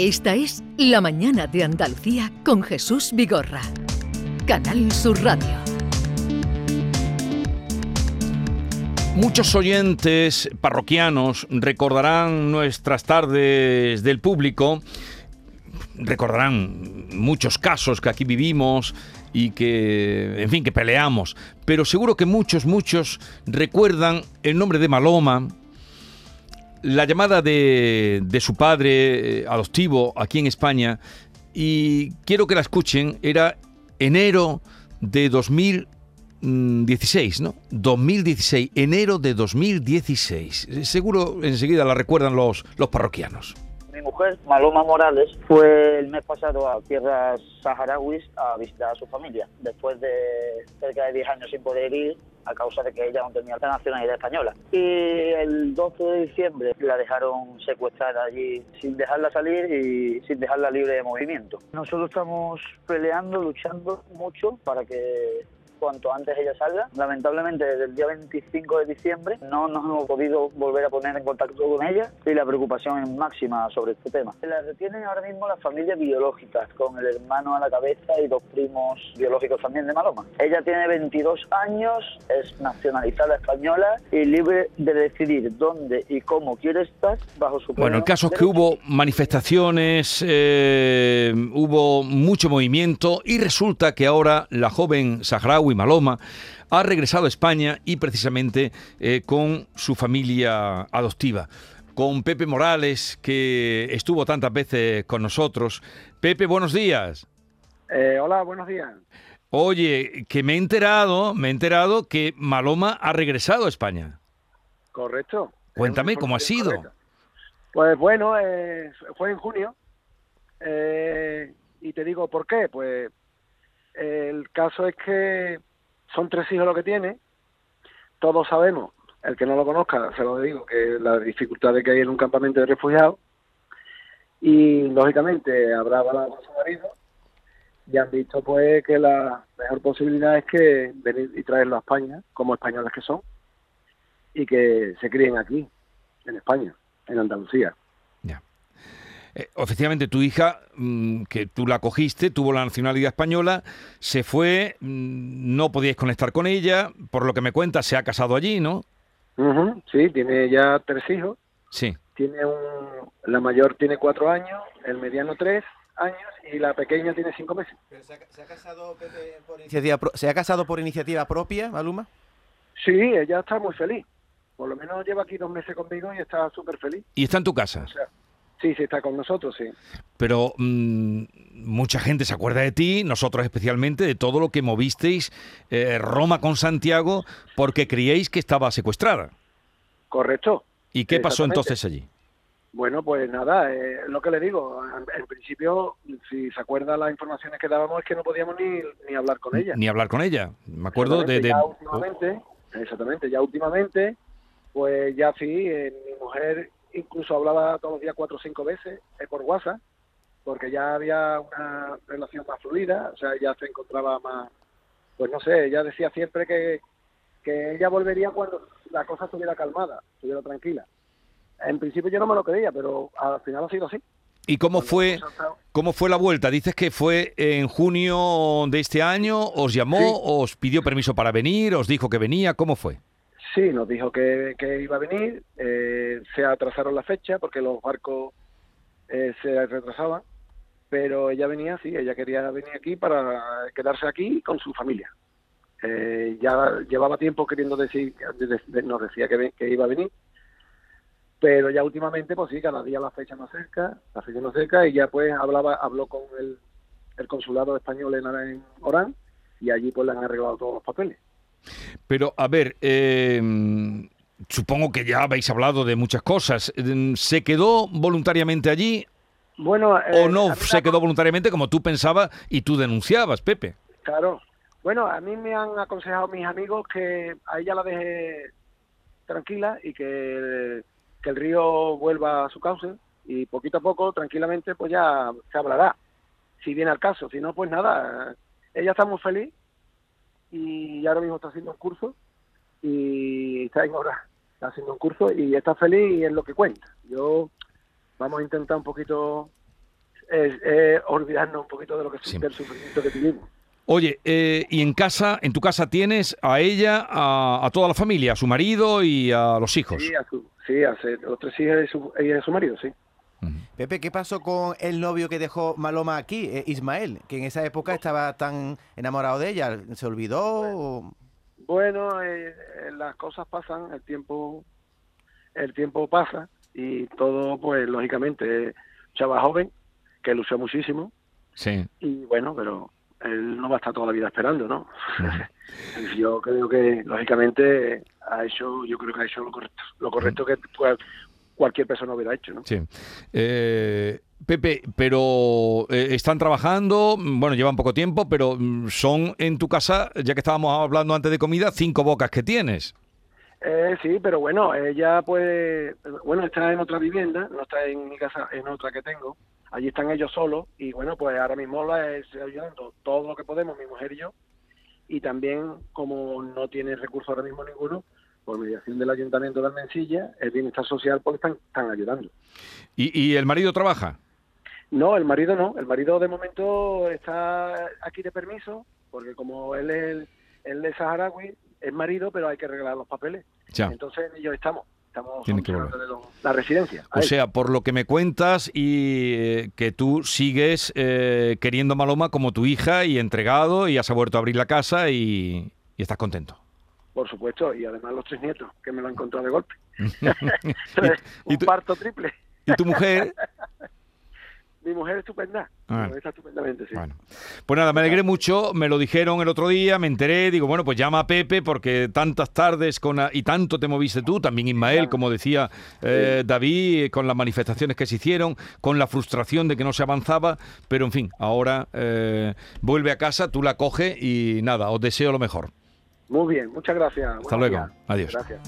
Esta es La Mañana de Andalucía con Jesús Vigorra. Canal Sur Radio. Muchos oyentes parroquianos recordarán nuestras tardes del público, recordarán muchos casos que aquí vivimos y que, en fin, que peleamos, pero seguro que muchos, muchos recuerdan el nombre de Maloma, la llamada de, de su padre eh, adoptivo aquí en España, y quiero que la escuchen, era enero de 2016, ¿no? 2016, enero de 2016. Seguro enseguida la recuerdan los, los parroquianos. Mujer, Maloma Morales, fue el mes pasado a tierras saharauis a visitar a su familia, después de cerca de 10 años sin poder ir a causa de que ella no tenía la nacionalidad española. Y el 12 de diciembre la dejaron secuestrada allí sin dejarla salir y sin dejarla libre de movimiento. Nosotros estamos peleando, luchando mucho para que cuanto antes ella salga. Lamentablemente desde el día 25 de diciembre no nos hemos podido volver a poner en contacto con ella y la preocupación es máxima sobre este tema. La retienen ahora mismo las familias biológicas con el hermano a la cabeza y dos primos biológicos también de Maloma. Ella tiene 22 años, es nacionalizada española y libre de decidir dónde y cómo quiere estar bajo su Bueno, el caso es que hubo manifestaciones, eh, hubo mucho movimiento y resulta que ahora la joven saharaui Maloma ha regresado a España y precisamente eh, con su familia adoptiva. Con Pepe Morales, que estuvo tantas veces con nosotros. Pepe, buenos días. Eh, hola, buenos días. Oye, que me he enterado, me he enterado que Maloma ha regresado a España. Correcto. Cuéntame cómo ha sido. Pues bueno, eh, fue en junio. eh, y te digo por qué. Pues el caso es que son tres hijos lo que tiene. Todos sabemos, el que no lo conozca, se lo digo, que las dificultades que hay en un campamento de refugiados. Y lógicamente habrá hablado con su marido y han visto pues que la mejor posibilidad es que venir y traerlo a España, como españoles que son, y que se críen aquí, en España, en Andalucía. Eh, efectivamente, tu hija, mm, que tú la cogiste, tuvo la nacionalidad española, se fue, mm, no podíais conectar con ella, por lo que me cuentas, se ha casado allí, ¿no? Ujú, Sí, tiene ya tres hijos. Sí. Tiene un, la mayor tiene cuatro años, el mediano tres años y la pequeña tiene cinco meses. Pero se, ha, se ha casado Pepe por iniciativa ¿Se ha casado por iniciativa propia, Maluma? Sí, ella está muy feliz. Por lo menos lleva aquí dos meses conmigo y está súper feliz. Y está en tu casa. O sea, sí, sí, está con nosotros, sí. Pero mm, mucha gente se acuerda de ti, nosotros especialmente, de todo lo que movisteis eh, Roma con Santiago porque creíais que estaba secuestrada. Correcto. ¿Y qué pasó entonces allí? Bueno, pues nada, eh, lo que le digo, en, en principio, si se acuerda las informaciones que dábamos es que no podíamos ni, ni hablar con ella. Ni hablar con ella. Me acuerdo de- ya últimamente, exactamente, ya últimamente, pues ya sí, eh, mi mujer incluso hablaba todos los días cuatro o cinco veces eh, por WhatsApp, porque ya había una relación más fluida, o sea, ya se encontraba más, pues no sé, ella decía siempre que, que ella volvería cuando la cosa estuviera calmada, estuviera tranquila. En principio yo no me lo creía, pero al final ha sido así. ¿Y cómo fue, cómo fue la vuelta? Dices que fue en junio de este año, os llamó, Sí. os pidió permiso para venir, os dijo que venía, ¿cómo fue? Sí, nos dijo que, que iba a venir, eh, se atrasaron la fecha porque los barcos eh, se retrasaban, pero ella venía, sí, ella quería venir aquí para quedarse aquí con su familia. Eh, ya llevaba tiempo queriendo decir, de- de- nos decía que iba a venir, pero ya últimamente, pues sí, cada día la fecha más cerca, la fecha más cerca, y ya pues hablaba, habló con el, el consulado español en, en Orán, y allí pues le han arreglado todos los papeles. Pero, a ver, eh, supongo que ya habéis hablado de muchas cosas. Eh, ¿Se quedó voluntariamente allí Bueno, o eh, no se quedó voluntariamente como tú pensabas y tú denunciabas, Pepe? Claro. Bueno, a mí me han aconsejado mis amigos que a ella la deje tranquila y que, que el río vuelva a su cauce y poquito a poco, tranquilamente, pues ya se hablará, si viene al caso. Si no, pues nada, ella está muy feliz y ahora mismo está haciendo un curso y está en hora, está haciendo un curso y está feliz y es lo que cuenta. Yo vamos a intentar un poquito es, es olvidarnos un poquito de lo que Sí. del sufrimiento que tuvimos. Oye, eh, y en casa, en tu casa tienes a ella, a, a toda la familia, a su marido y a los hijos. Sí, a su, sí, a los tres hijos y su, y su marido, sí. Pepe, ¿qué pasó con el novio que dejó Maloma aquí, eh, Ismael? Que en esa época estaba tan enamorado de ella. ¿Se olvidó? o- Bueno, eh, eh, las cosas pasan, el tiempo, el tiempo pasa y todo, pues lógicamente, chava joven que luchó muchísimo Sí. y bueno, pero él no va a estar toda la vida esperando, ¿no? Yo creo que lógicamente ha hecho, yo creo que ha hecho lo correcto, lo correcto que cualquier persona hubiera hecho, ¿no? Sí. Eh, Pepe, pero eh, están trabajando, bueno, llevan poco tiempo, pero mm, son en tu casa, ya que estábamos hablando antes de comida, cinco bocas que tienes. Eh, sí, pero bueno, ella pues, bueno, está en otra vivienda, no está en mi casa, en otra que tengo. Allí están ellos solos y bueno, pues ahora mismo la estoy ayudando todo lo que podemos, mi mujer y yo. Y también, como no tiene recursos ahora mismo ninguno, por mediación del Ayuntamiento de Almencilla, el Bienestar Social, pues están, están ayudando. ¿Y, y el marido trabaja? No, el marido no. El marido de momento está aquí de permiso, porque como él es, el- él es saharaui, es marido, pero hay que arreglar los papeles. Ya. Entonces en ello estamos. Estamos que lo- la residencia. O sea, por lo que me cuentas y eh, que tú sigues eh, queriendo a Maloma como tu hija y entregado y has vuelto a abrir la casa y, y estás contento. Por supuesto, y además los tres nietos, que me lo han encontrado de golpe. ¿Y Un tú- parto triple. ¿Y tu mujer? Mi mujer estupenda. Ah. Está estupendamente, sí. Bueno, pues nada, me alegré mucho, me lo dijeron el otro día, me enteré, digo, bueno, pues llama a Pepe porque tantas tardes con la- y tanto te moviste tú, también Ismael, como decía eh, David, eh, con las manifestaciones que se hicieron, con la frustración de que no se avanzaba, pero en fin, ahora eh, vuelve a casa, tú la coges y nada, os deseo lo mejor. Muy bien, muchas gracias. Hasta Buenos luego. días. Adiós. Gracias.